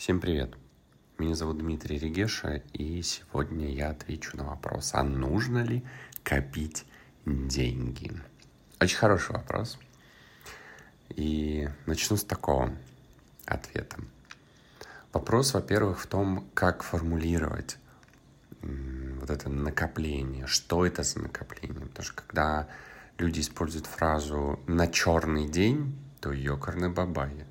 Всем привет! Меня зовут Дмитрий Регеша, и сегодня я отвечу на вопрос, а нужно ли копить деньги? Очень хороший вопрос. И начну с такого ответа. Вопрос, во-первых, в том, как формулировать вот это накопление, что это за накопление. Потому что когда люди используют фразу «на черный день», то ёкарный бабай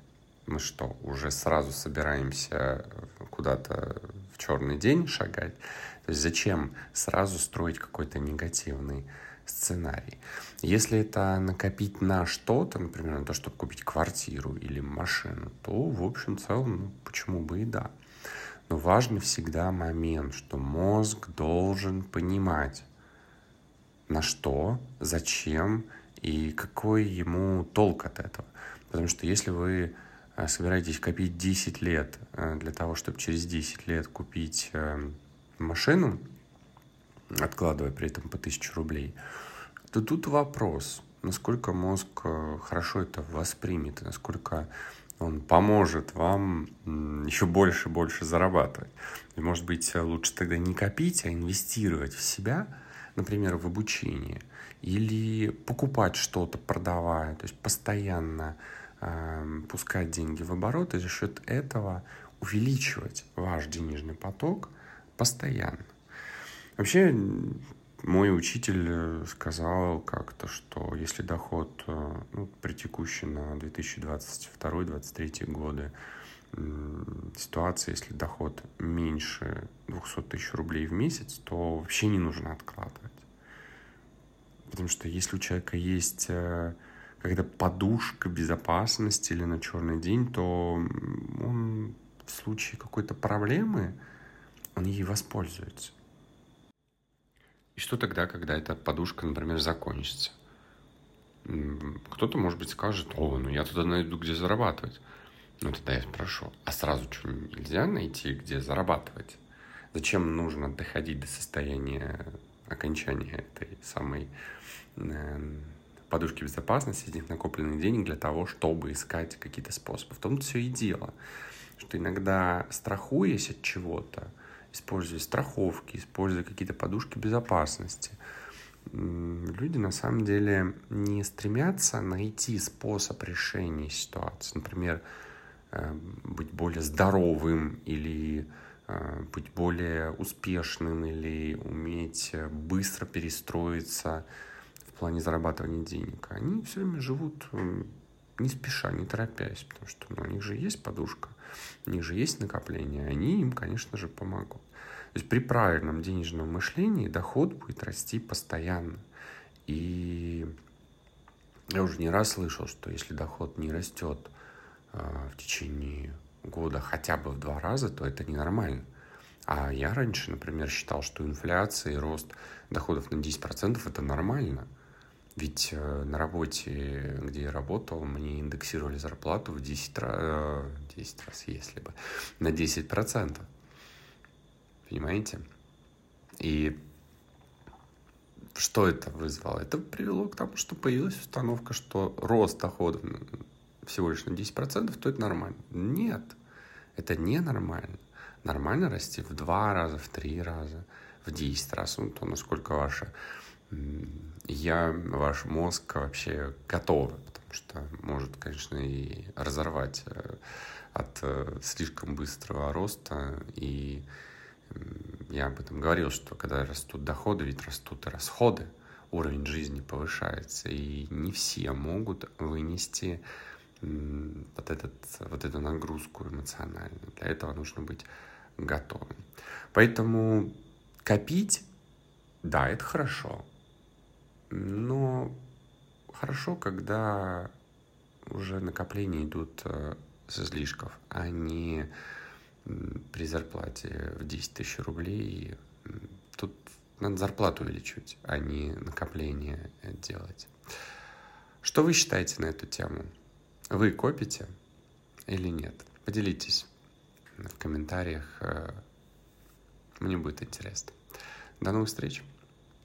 мы что, уже сразу собираемся куда-то в черный день шагать? То есть зачем сразу строить какой-то негативный сценарий? Если это накопить на что-то, например, на то, чтобы купить квартиру или машину, то, в общем, в целом, ну, почему бы и да. Но важный всегда момент, что мозг должен понимать, на что, зачем и какой ему толк от этого. Потому что если вы собираетесь копить 10 лет э, для того, чтобы через 10 лет купить э, машину, откладывая при этом по 1000 рублей, то тут вопрос, насколько мозг э, хорошо это воспримет, насколько он поможет вам еще больше и больше зарабатывать. И, может быть, лучше тогда не копить, а инвестировать в себя, например, в обучение, или покупать что-то, продавая, то есть постоянно пускать деньги в оборот и за счет этого увеличивать ваш денежный поток постоянно. Вообще, мой учитель э, сказал как-то, что если доход э, ну, при текущей на 2022-2023 годы ситуация, если доход меньше 200 тысяч рублей в месяц, то вообще не нужно откладывать. Потому что если у человека есть э, когда подушка безопасности или на черный день, то он в случае какой-то проблемы, он ей воспользуется. И что тогда, когда эта подушка, например, закончится? Кто-то, может быть, скажет, о, ну я туда найду, где зарабатывать. Ну тогда я спрошу, а сразу что, нельзя найти, где зарабатывать? Зачем нужно доходить до состояния окончания этой самой э, подушки безопасности, из них накопленных денег для того, чтобы искать какие-то способы. В том-то все и дело, что иногда страхуясь от чего-то, используя страховки, используя какие-то подушки безопасности, люди на самом деле не стремятся найти способ решения ситуации. Например, э, быть более здоровым или э, быть более успешным или уметь быстро перестроиться плане зарабатывания денег, они все время живут не спеша, не торопясь, потому что ну, у них же есть подушка, у них же есть накопление, они им, конечно же, помогут. То есть при правильном денежном мышлении доход будет расти постоянно. И я уже не раз слышал, что если доход не растет э, в течение года хотя бы в два раза, то это ненормально. А я раньше, например, считал, что инфляция и рост доходов на 10% это нормально – ведь э, на работе, где я работал, мне индексировали зарплату в 10 раз, 10 раз, если бы, на 10%. Понимаете? И что это вызвало? Это привело к тому, что появилась установка, что рост доходов всего лишь на 10%, то это нормально. Нет, это не нормально. Нормально расти в два раза, в три раза, в 10 раз, ну, то насколько ваша я, ваш мозг вообще готовы, потому что может, конечно, и разорвать э, от э, слишком быстрого роста. И я об этом говорил, что когда растут доходы, ведь растут и расходы, уровень жизни повышается, и не все могут вынести вот, этот, вот эту нагрузку эмоциональную. Для этого нужно быть готовым. Поэтому копить, да, это хорошо, но хорошо, когда уже накопления идут э, с излишков, а не при зарплате в 10 тысяч рублей. Тут надо зарплату увеличивать, а не накопление делать. Что вы считаете на эту тему? Вы копите или нет? Поделитесь в комментариях. Э, мне будет интересно. До новых встреч!